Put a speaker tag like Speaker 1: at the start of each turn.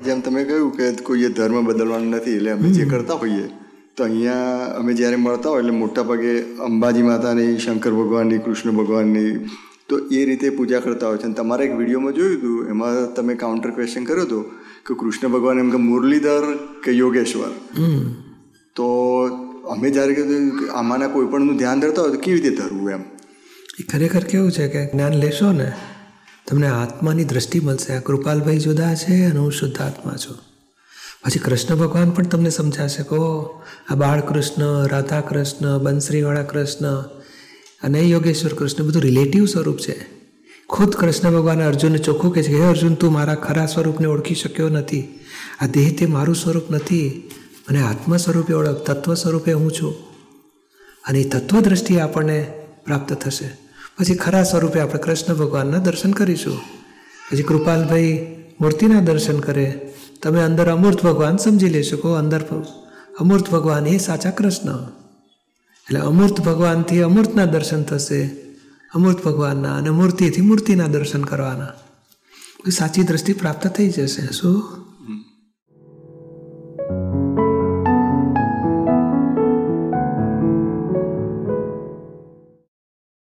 Speaker 1: જેમ તમે કહ્યું કે કોઈએ ધર્મ બદલવાનો નથી એટલે અમે જે કરતા હોઈએ તો અહીંયા અમે જ્યારે મળતા હોય એટલે મોટા ભાગે અંબાજી માતાની શંકર ભગવાનની કૃષ્ણ ભગવાનની તો એ રીતે પૂજા કરતા હોય છે. અને તમારા એક વિડીયોમાં જોયું હતું એમાં તમે કાઉન્ટર ક્વેશ્ચન કર્યો હતો કે કૃષ્ણ ભગવાન એમ કે મુરલીધર કે યોગેશ્વર. તો અમે જ્યારે કીધું કે આમાંના કોઈ પણનું ધ્યાન ધરતા હોય તો કેવી રીતે ધરવું એમ?
Speaker 2: એ ખરેખર કેવું છે કે જ્ઞાન લેશો ને તમને આત્માની દ્રષ્ટિ મળશે. આ કૃપાલભાઈ જુદા છે અને હું શુદ્ધ આત્મા છું. પછી કૃષ્ણ ભગવાન પણ તમને સમજાશે કહો આ બાળકૃષ્ણ રાધા કૃષ્ણ બંસરીવાળા કૃષ્ણ અને યોગેશ્વર કૃષ્ણ બધું રિલેટિવ સ્વરૂપ છે. ખુદ કૃષ્ણ ભગવાન અર્જુનને ચોખ્ખું કહે છે હે અર્જુન, તું મારા ખરા સ્વરૂપને ઓળખી શક્યો નથી. આ દેહ તે મારું સ્વરૂપ નથી. મને આત્મ સ્વરૂપે ઓળખ, તત્વ સ્વરૂપે હું છું. અને એ તત્વ દ્રષ્ટિએ આપણને પ્રાપ્ત થશે. પછી ખરા સ્વરૂપે આપણે કૃષ્ણ ભગવાનના દર્શન કરીશું. પછી કૃપાલભાઈ મૂર્તિના દર્શન કરે. તમે અંદર અમૂર્ત ભગવાન સમજી લેશો કહો અંદર અમૂર્ત ભગવાન એ સાચા કૃષ્ણ. એટલે અમૂર્ત ભગવાનથી અમૂર્તના દર્શન થશે. અમૂર્ત ભગવાનના અને મૂર્તિથી મૂર્તિના દર્શન કરવાના. સાચી દ્રષ્ટિ પ્રાપ્ત થઈ જશે. શું?